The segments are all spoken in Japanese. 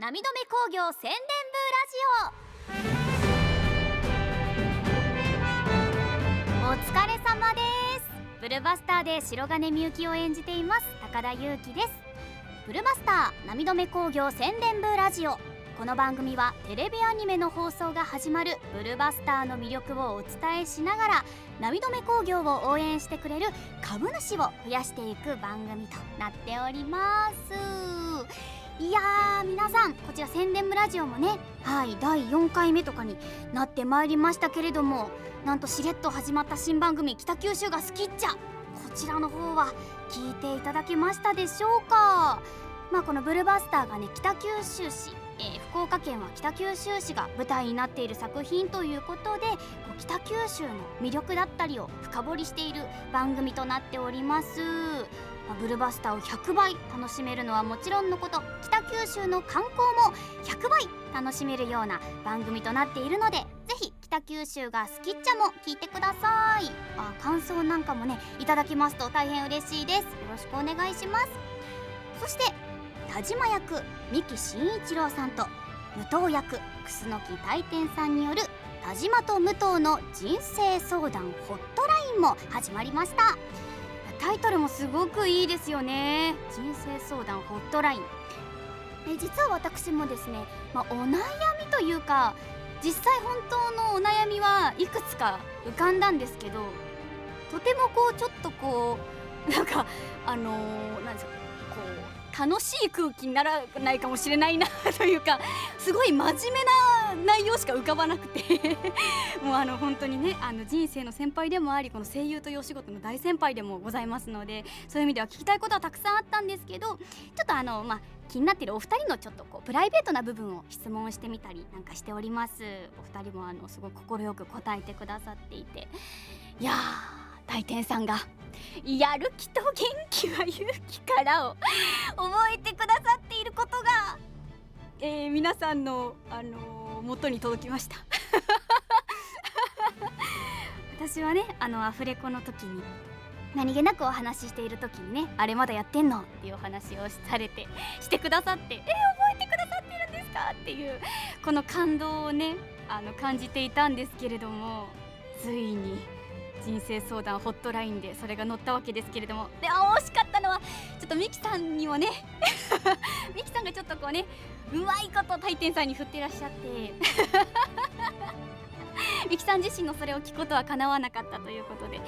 波止め工業宣伝部ラジオお疲れ様ですブルバスターで白金みゆきを演じています高田裕樹ですブルバスター波止め工業宣伝部ラジオ。この番組はテレビアニメの放送が始まるブルバスターの魅力をお伝えしながら波止め工業を応援してくれる株主を増やしていく番組となっております。いやー皆さんこちら宣伝部ラジオもねはい第4回目とかになってまいりましたけれどもなんとしれっと始まった新番組「北九州が好きっちゃ」こちらの方は聞いていただけましたでしょうか。まあこのブルバスターがね北九州市えー、福岡県は北九州市が舞台になっている作品ということで北九州の魅力だったりを深掘りしている番組となっております、ブルバスターを100倍楽しめるのはもちろんのこと北九州の観光も100倍楽しめるような番組となっているのでぜひ北九州が好きっちゃも聞いてください。あ感想なんかもねいただきますと大変嬉しいです。よろしくお願いします。そして田島役三木真一郎さんと武藤役楠木大天さんによる田島と武藤の人生相談ホットラインも始まりました。タイトルもすごくいいですよね。人生相談ホットライン。え実は私もですね、まあ、お悩みというか実際本当のお悩みはいくつか浮かんだんですけどとてもこうちょっとこうなんかあのー、なんですかこう楽しい空気にならないかもしれないなというかすごい真面目な内容しか浮かばなくて。もうあの本当にねあの人生の先輩でもありこの声優というお仕事の大先輩でもございますのでそういう意味では聞きたいことはたくさんあったんですけどちょっとあのまあ気になってるお二人のちょっとこうプライベートな部分を質問してみたりなんかしております。お二人もあのすごい快く答えてくださっていて。いやー大天さんがやる気と元気は勇気からを覚えてくださっていることが、えー、皆さんの、あのー、元に届きました 私はねあのアフレコの時に何気なくお話ししている時にね「あれまだやってんの?」っていうお話をされてしてくださって「えー、覚えてくださってるんですか?」っていうこの感動をねあの感じていたんですけれどもついに人生相談ホットラインでそれが載ったわけですけれども。であ惜しかったのはちょっとミキさんにもね。ミキさんがちょっとこうねうまいこと大天さんに振ってらっしゃって。ミキさん自身のそれを聞くことはかなわなかったということで。い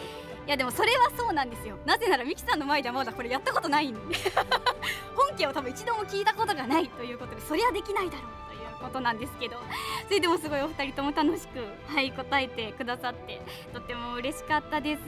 やでもそれはそうなんですよ。なぜならミキさんの前ではまだこれやったことないんで。本家を多分一度も聞いたことがないということでそりゃできないだろう。ことなんですけど それでもすごいお二人とも楽しくはい答えてくださってとっても嬉しかったです。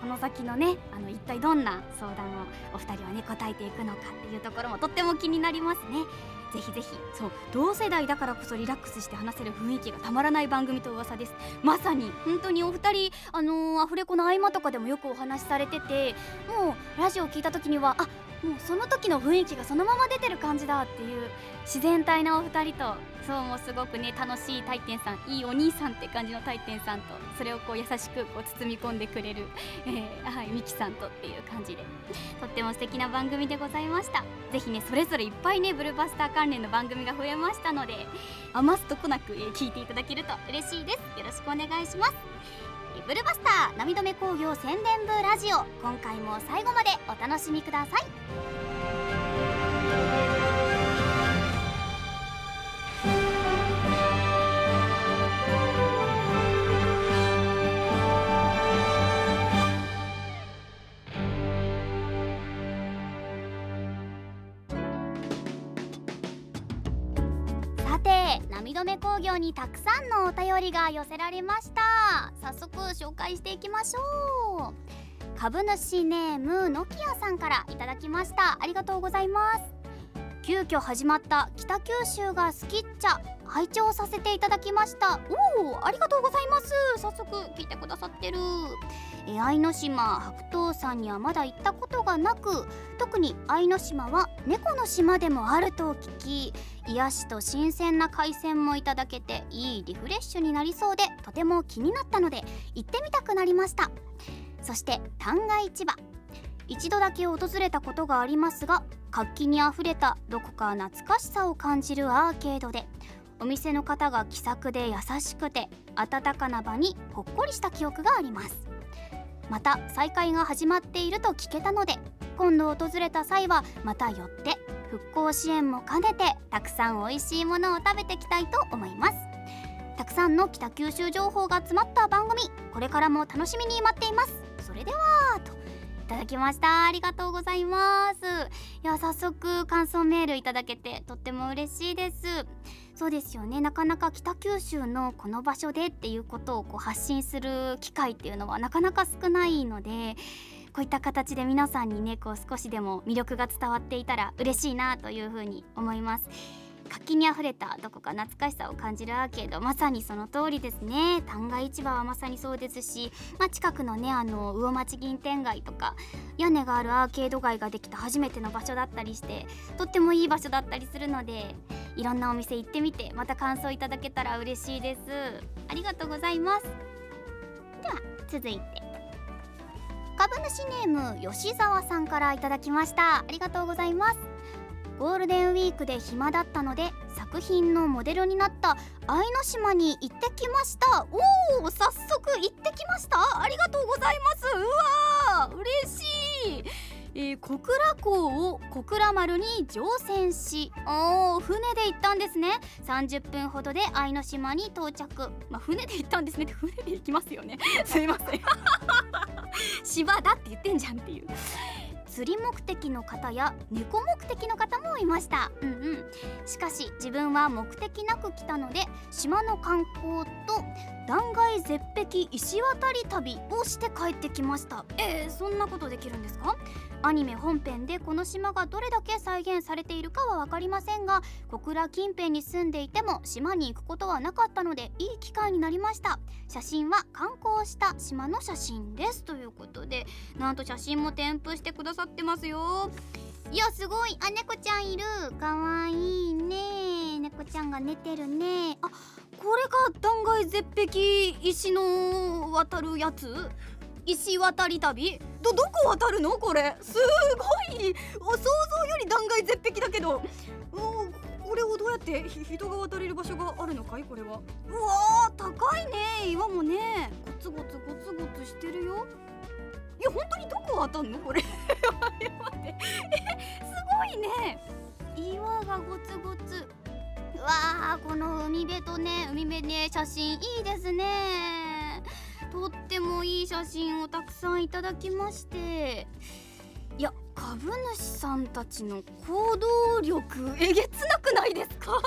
この先のねあの一体どんな相談をお二人はね答えていくのかっていうところもとっても気になりますね。ぜひぜひそう同世代だからこそリラックスして話せる雰囲気がたまらない番組と噂です。まさに本当にお二人あのー、アフレコの合間とかでもよくお話しされててもうラジオを聞いた時にはあもうその時の雰囲気がそのまま出てる感じだっていう自然体なお二人とそうもすごくね楽しい大天さんいいお兄さんって感じの大天さんとそれをこう優しくこう包み込んでくれる、えー、はいミキさんとっていう感じで。とっても素敵な番組でございました。ぜひねそれぞれいっぱいねブルーバスター関連の番組が増えましたので余すとこなく、えー、聞いていただけると嬉しいです。よろしくお願いします。ブルバスター波止め工業宣伝部ラジオ。今回も最後までお楽しみください。さて波止工業にたくさんのお便りが寄せられました。早速紹介していきましょう。株主ネームノキアさんからいただきました。ありがとうございます。急遽始まった北九州が好きっちゃ拝聴させていただきました。おおありがとうございます。早速聞いてくださってる。愛の島白桃さんにはまだ行ったことがなく特に愛の島は猫の島でもあると聞き癒しと新鮮な海鮮もいただけていいリフレッシュになりそうでとても気になったので行ってみたくなりました。そして旦過市場。一度だけ訪れたことがありますが活気にあふれたどこか懐かしさを感じるアーケードでお店の方が気さくで優しくて温かな場にほっこりした記憶があります。また再開が始まっていると聞けたので今度訪れた際はまた寄って復興支援も兼ねてたくさん美味しいものを食べてきたいと思います。たくさんの北九州情報が詰まった番組これからも楽しみに待っています。それではとただきました。ありがとうございます。いや早速感想メールいただけてとっても嬉しいです。そうですよね。なかなか北九州のこの場所でっていうことをこう発信する機会っていうのはなかなか少ないのでこういった形で皆さんにねこう少しでも魅力が伝わっていたら嬉しいなというふうに思います。活気にあふれたどこか懐かしさを感じるアーケード。まさにその通りですね。旦過市場はまさにそうですし、まあ、近くのねあの魚町銀天街とか屋根があるアーケード街ができた初めての場所だったりしてとってもいい場所だったりするのでいろんなお店行ってみてまた感想いただけたら嬉しいです。ありがとうございます。では続いて。株主ネーム吉沢さんからいただきました。ありがとうございます。ゴールデンウィークで暇だったので作品のモデルになった愛の島に行ってきました。おお早速行ってきました。ありがとうございます。うわー嬉しい。えー、小倉港を小倉丸に乗船しお船で行ったんですね。30分ほどで愛の島に到着。まあ、船で行ったんですねって船で行きますよね。すいません。島だって言ってんじゃんっていう。釣り目的の方や猫目的の方もいました。うんうん。しかし自分は目的なく来たので島の観光と断崖絶壁石渡り旅をして帰ってきました。えー、そんなことできるんですか？アニメ本編でこの島がどれだけ再現されているかは分かりませんが小倉近辺に住んでいても島に行くことはなかったのでいい機会になりました。写真は観光した島の写真です。ということでなんと写真も添付してくださってますよ。いやすごい。あ猫ちゃんいる。かわいいね。猫ちゃんが寝てるね。あこれが断崖絶壁石の渡るやつ？石渡り旅？どどこ渡るの？これ。すごい。お想像より断崖絶壁だけど。これをどうやって人が渡れる場所があるのかい？これは。うわー高いね。岩もね。ゴツゴツゴツゴツしてるよ。いや本当にどこ渡んの？これ。待って。えすごいね。岩がゴツゴツ。わーこの海辺とね海辺ね写真いいですね。とってもいい写真をたくさんいただきまして。いや株主さんたちの行動力えげつなくないですか？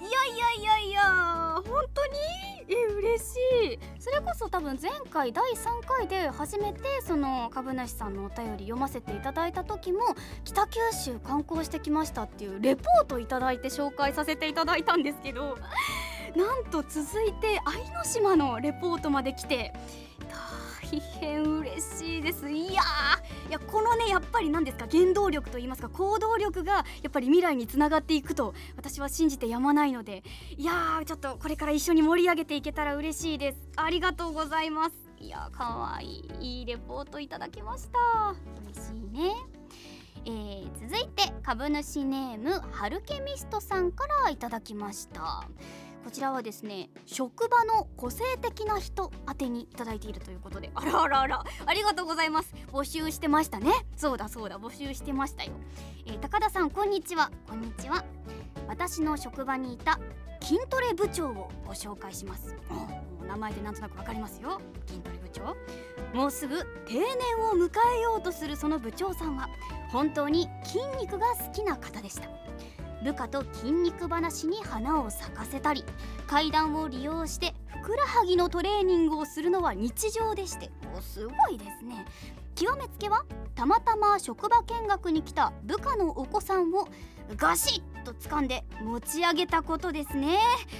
いやいやいやいや本当に？え嬉しい。それこそ多分前回第3回で初めてその株主さんのお便り読ませていただいた時も北九州観光してきましたっていうレポートいただいて紹介させていただいたんですけどなんと続いて愛の島のレポートまで来て大変嬉しいです。いやいやこのねやっぱり何ですか原動力と言いますか行動力がやっぱり未来につながっていくと私は信じてやまないのでいやちょっとこれから一緒に盛り上げていけたら嬉しいです。ありがとうございます。いやかわいいいいレポートいただきました。嬉しいね。えー、続いて株主ネームハルケミストさんからいただきました。こちらはですね職場の個性的な人宛てにいただいているということで。あらあらあらありがとうございます。募集してましたね。そうだそうだ募集してましたよ、えー、高田さんこんにちは。こんにちは。私の職場にいた筋トレ部長をご紹介します。名前でなんとなくわかりますよ。筋トレ部長。もうすぐ定年を迎えようとするその部長さんは本当に筋肉が好きな方でした。部下と筋肉話に花を咲かせたり階段を利用してふくらはぎのトレーニングをするのは日常でしておすごいですね。極めつけはたまたま職場見学に来た部下のお子さんをガシッと掴んで持ち上げたことですね。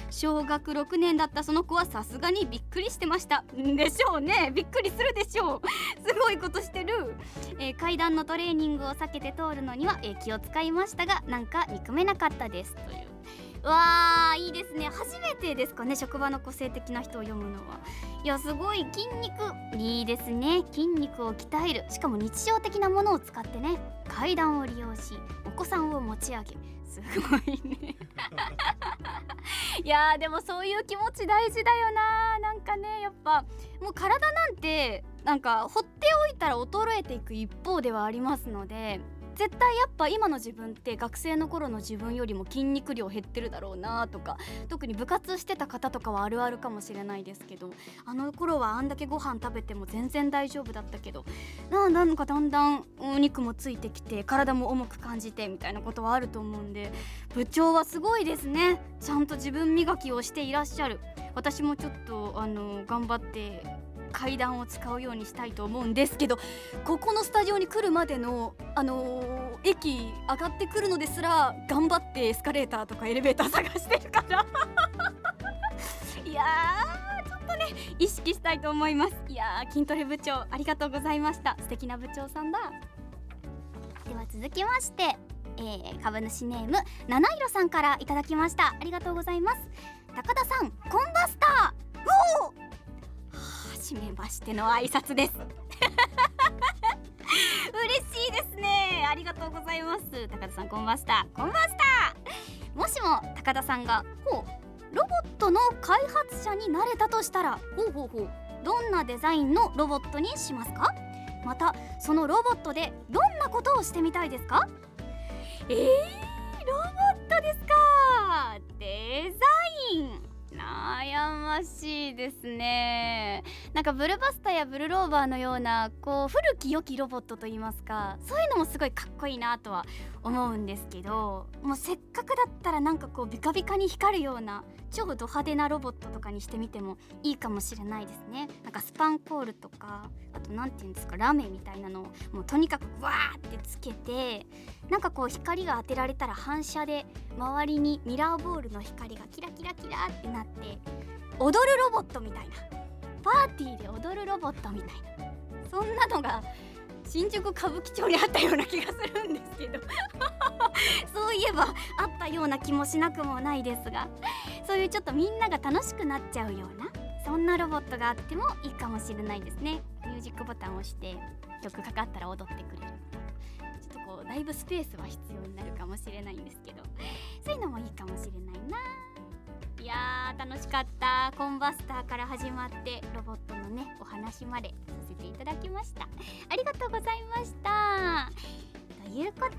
小学6年だったその子はさすがにびっくりしてました。でしょうね。びっくりするでしょう。すごいことしてる、えー、階段のトレーニングを避けて通るのには、えー、気を使いましたがなんか憎めなかったです。という。わあいいですね。初めてですかね職場の個性的な人を読むのは。いやすごい筋肉。いいですね。筋肉を鍛える。しかも日常的なものを使ってね。階段を利用しお子さんを持ち上げ。すごいね。いやでもそういう気持ち大事だよななんかねやっぱもう体なんてなんか放っておいたら衰えていく一方ではありますので絶対やっぱ今の自分って学生の頃の自分よりも筋肉量減ってるだろうなとか特に部活してた方とかはあるあるかもしれないですけどあの頃はあんだけご飯食べても全然大丈夫だったけどななんかだんだんお肉もついてきて体も重く感じてみたいなことはあると思うんで部長はすごいですね。ちゃんと自分磨きをしていらっしゃる。私もちょっとあの頑張って階段を使うようにしたいと思うんですけどここのスタジオに来るまでの、あのー、駅上がってくるのですら頑張ってエスカレーターとかエレベーター探してるから。いやちょっとね意識したいと思います。いや筋トレ部長ありがとうございました。素敵な部長さんだ。では続きましてえー、株主ネーム七色さんからいただきました。ありがとうございます。高田さんコンバスター。おお初めましての挨拶です。嬉しいですね。ありがとうございます。高田さんこんばんした。こんばんした。もしも高田さんがほうロボットの開発者になれたとしたらほうほうほうどんなデザインのロボットにしますか？またそのロボットでどんなことをしてみたいですか？えー、ロボットですか。デザイン。悩ましいですね。なんかブルバスタやブルローバーのようなこう古き良きロボットといいますかそういうのもすごいかっこいいなとは思うんですけどもうせっかくだったらなんかこうビカビカに光るような超ド派手なロボットとかにしてみてもいいかもしれないですね。なんかスパンコールとかあと何て言うんですかラメみたいなのをもうとにかくわーってつけてなんかこう光が当てられたら反射で周りにミラーボールの光がキラキラキラってなって踊るロボットみたいな。パーティーで踊るロボットみたいな。そんなのが新宿歌舞伎町にあったような気がするんですけど。そういえばあったような気もしなくもないですが。そういうちょっとみんなが楽しくなっちゃうようなそんなロボットがあってもいいかもしれないですね。ミュージックボタンを押して曲かかったら踊ってくれる。ちょっとこうだいぶスペースは必要になるかもしれないんですけど。そういうのもいいかもしれないな。いやー楽しかった。コンバスターから始まってロボットのねお話までさせていただきました。ありがとうございました。ということで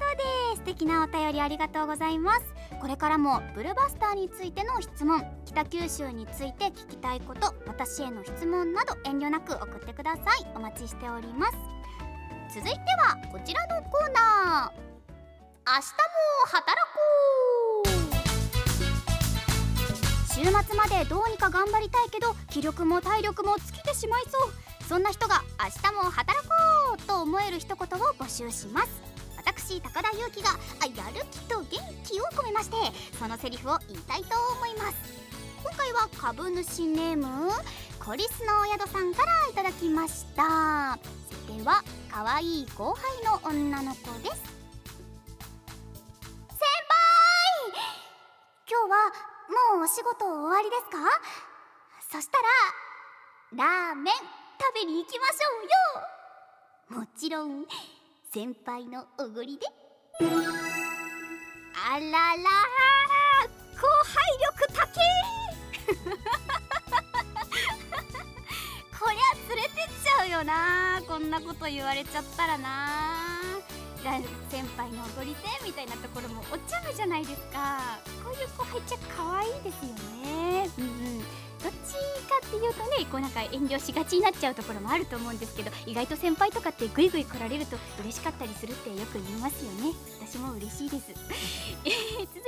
素敵なお便りありがとうございます。これからもブルバスターについての質問北九州について聞きたいこと私への質問など遠慮なく送ってください。お待ちしております。続いてはこちらのコーナー。明日も働こう。週末までどうにか頑張りたいけど気力も体力も尽きてしまいそう。そんな人が明日も働こうと思える一言を募集します。私高田裕樹がやる気と元気を込めましてそのセリフを言いたいと思います。今回は株主ネームコリスのお宿さんからいただきました。設定は可愛い後輩の女の子です。先輩！今日はもうお仕事終わりですか？そしたらラーメン食べに行きましょうよ。もちろん先輩のおごりで。あらら後輩力高 こりゃ連れてっちゃうよな。こんなこと言われちゃったらな。先輩のおごりでみたいなところもお茶目じゃないですか。ういう後輩ちゃ可愛いですよね。うんうん。どっちかっていうとねこうなんか遠慮しがちになっちゃうところもあると思うんですけど意外と先輩とかってグイグイ来られると嬉しかったりするってよく言いますよね。私も嬉しいです。続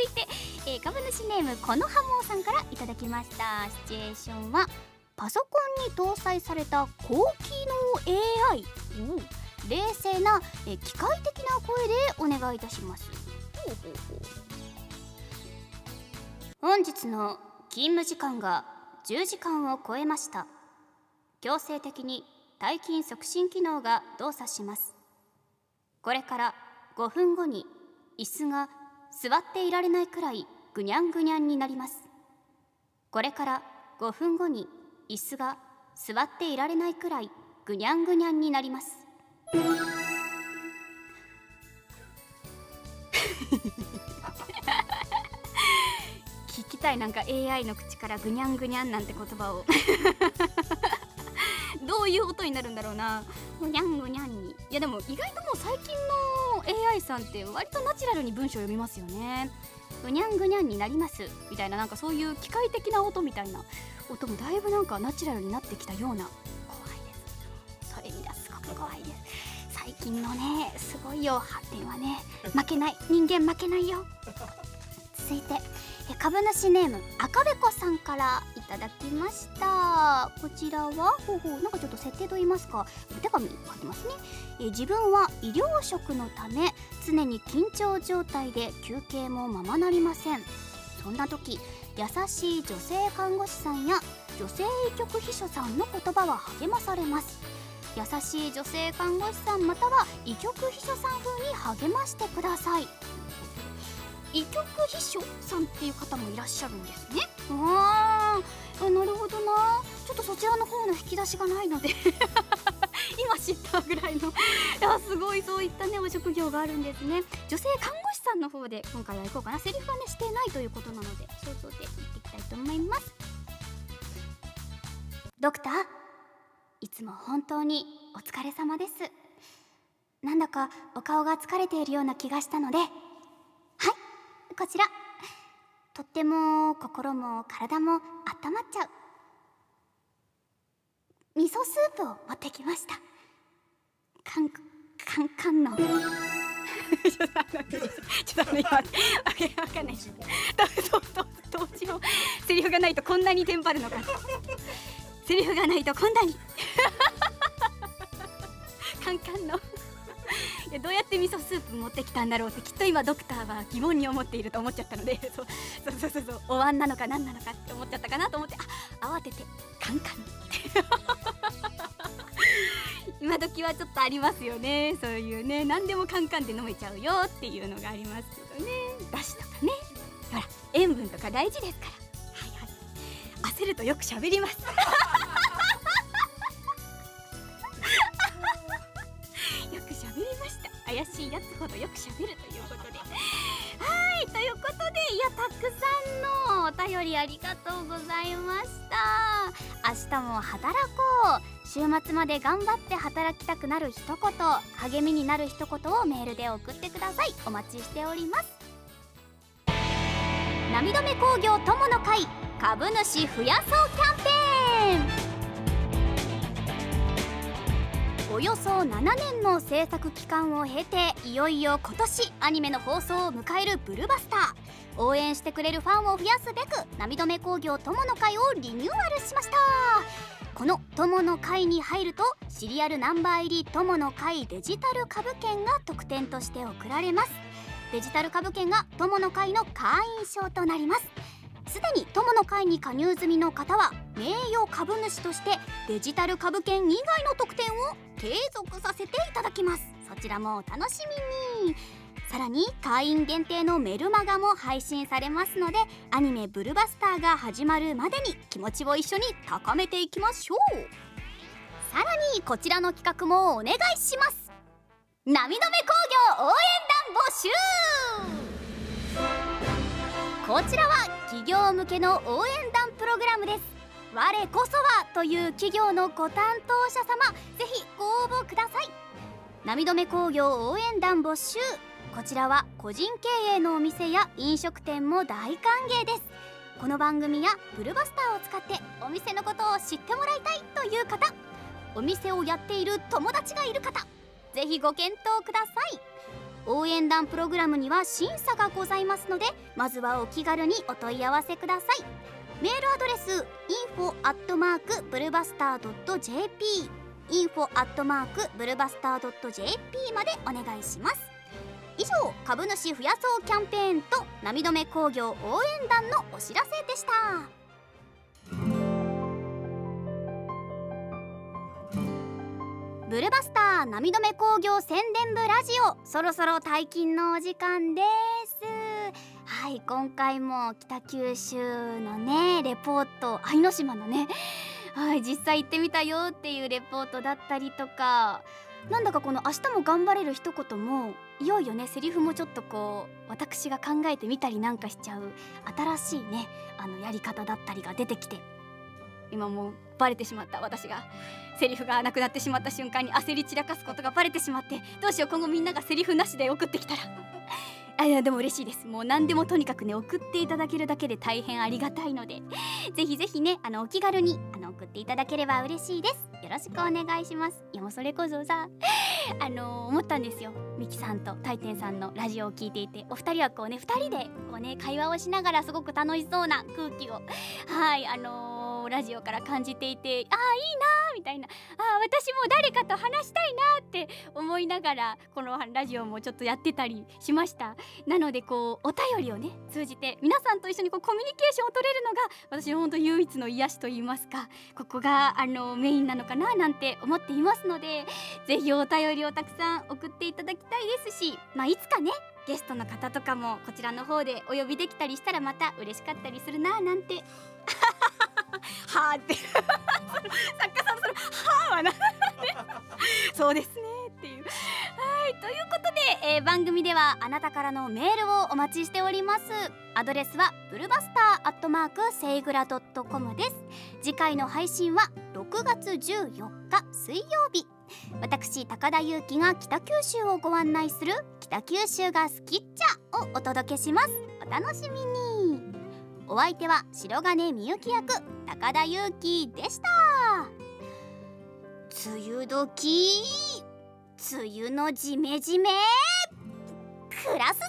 いて、えー、株主ネームこのハモーさんからいただきました。シチュエーションはパソコンに搭載された高機能 AI 冷静な、え機械的な声でお願いいたします本日の勤務時間が10時間を超えました。強制的に退勤促進機能が動作します。これから5分後に椅子が座っていられないくらいぐにゃんぐにゃんになります。これから5分後に椅子が座っていられないくらいぐにゃんぐにゃんになります。たいなんか AI の口からぐにゃんぐにゃんなんて言葉を。どういう音になるんだろうな。ぐにゃんぐにゃんに。いやでも意外ともう最近の AI さんって割とナチュラルに文章読みますよね。ぐにゃんぐにゃんになります。みたいななんかそういう機械的な音みたいな音もだいぶなんかナチュラルになってきたような。怖いです。それにはすごく怖いです。最近のねすごいよ。発展はね負けない。人間負けないよ。続いて。株主ネーム赤べこさんからいただきました。こちらはほうほうなんかちょっと設定と言いますかお手紙書いてますね。え自分は医療職のため常に緊張状態で休憩もままなりません。そんな時優しい女性看護師さんや女性医局秘書さんの言葉は励まされます。優しい女性看護師さんまたは医局秘書さん風に励ましてください。医局秘書さんっていう方もいらっしゃるんですね。あー。あなるほどな。ちょっとそちらの方の引き出しがないので。今知ったぐらいの。いやすごいそういったねお職業があるんですね。女性看護師さんの方で今回は行こうかな。セリフはねしてないということなので想像で行っていきたいと思います。ドクターいつも本当にお疲れ様です。なんだかお顔が疲れているような気がしたので。はい。こちら。とっても心も体も温まっちゃう。味噌スープを持ってきました。カンカンカンの。ちょっとあのちょっとあの今わかんない。どどどうしよう。セリフがないとこんなにテンパるのか。セリフがないとこんなに。カンカンの。どうやって味噌スープ持ってきたんだろうってきっと今ドクターは疑問に思っていると思っちゃったので そうそうそうそうそうお椀なのか何なのかって思っちゃったかなと思ってあ慌ててカンカンって今時はちょっとありますよねそういうね何でもカンカンで飲めちゃうよっていうのがありますけどねだしとかねほら塩分とか大事ですからはいはい焦るとよく喋りますしいやつほどよく喋るということで。はいということでいやたくさんのお便りありがとうございました。明日も働こう。週末まで頑張って働きたくなる一言励みになる一言をメールで送ってください。お待ちしております。涙目工業友の会株主増やそうキャンペーン。およそ7年の制作期間を経ていよいよ今年アニメの放送を迎えるブルバスター。応援してくれるファンを増やすべく涙目工業友の会をリニューアルしました。この友の会に入るとシリアルナンバー入り友の会デジタル株券が特典として贈られます。デジタル株券が友の会の会員証となります。すでに友の会に加入済みの方は名誉株主としてデジタル株券以外の特典を継続させていただきます。そちらもお楽しみに。さらに会員限定のメルマガも配信されますのでアニメ「ブルバスター」が始まるまでに気持ちを一緒に高めていきましょう。さらにこちらの企画もお願いします。涙目工業応援団募集。こちらは企業向けの応援団プログラムです。我こそはという企業のご担当者様ぜひご応募ください。涙目工業応援団募集。こちらは個人経営のお店や飲食店も大歓迎です。この番組やブルバスターを使ってお店のことを知ってもらいたいという方お店をやっている友達がいる方ぜひご検討ください。応援団プログラムには審査がございますのでまずはお気軽にお問い合わせください。メールアドレス info アットマークブルバスター .jp info アットマークブルバスター .jp までお願いします。以上株主増やそうキャンペーンと涙目工業応援団のお知らせでした。ブルバスター涙目工業宣伝部ラジオ。そろそろ退勤のお時間です。ははい今回も北九州のねレポート愛の島のねはい実際行ってみたよっていうレポートだったりとか。なんだかこの「明日も頑張れる」一言もいよいよねセリフもちょっとこう私が考えてみたりなんかしちゃう新しいねあのやり方だったりが出てきて。今もうバレてしまった私がセリフがなくなってしまった瞬間に焦り散らかすことがバレてしまってどうしよう今後みんながセリフなしで送ってきたら。あいやでも嬉しいです。もう何でもとにかくね送っていただけるだけで大変ありがたいのでぜひぜひねあのお気軽にあの送っていただければ嬉しいです。よろしくお願いします。いやもうそれこそさあのー、思ったんですよ。ミキさんとタイテンさんのラジオを聞いていてお二人はこうね二人でこうね会話をしながらすごく楽しそうな空気を。はいあのーラジオから感じていてああいいなみたいなあ私も誰かと話したいなって思いながらこのラジオもちょっとやってたりしました。なのでこうお便りをね通じて皆さんと一緒にこうコミュニケーションを取れるのが私の本当唯一の癒しと言いますかここがあのメインなのかななんて思っていますのでぜひお便りをたくさん送っていただきたいですしまあいつかねゲストの方とかもこちらの方でお呼びできたりしたらまた嬉しかったりするななんて。はあって。作家さんそのはあはなそうですねっていう。はいということで、えー、番組ではあなたからのメールをお待ちしております。アドレスはブルバスターアットマークセイグラドットコムです。次回の配信は6月14日水曜日。私高田裕樹が北九州をご案内する北九州が好きっちゃをお届けします。お楽しみに。お相手は白金みゆき役高田裕樹でした梅雨時梅雨のジメジメ暮らすぞ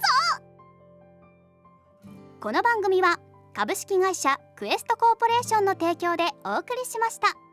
この番組は株式会社クエストコーポレーションの提供でお送りしました。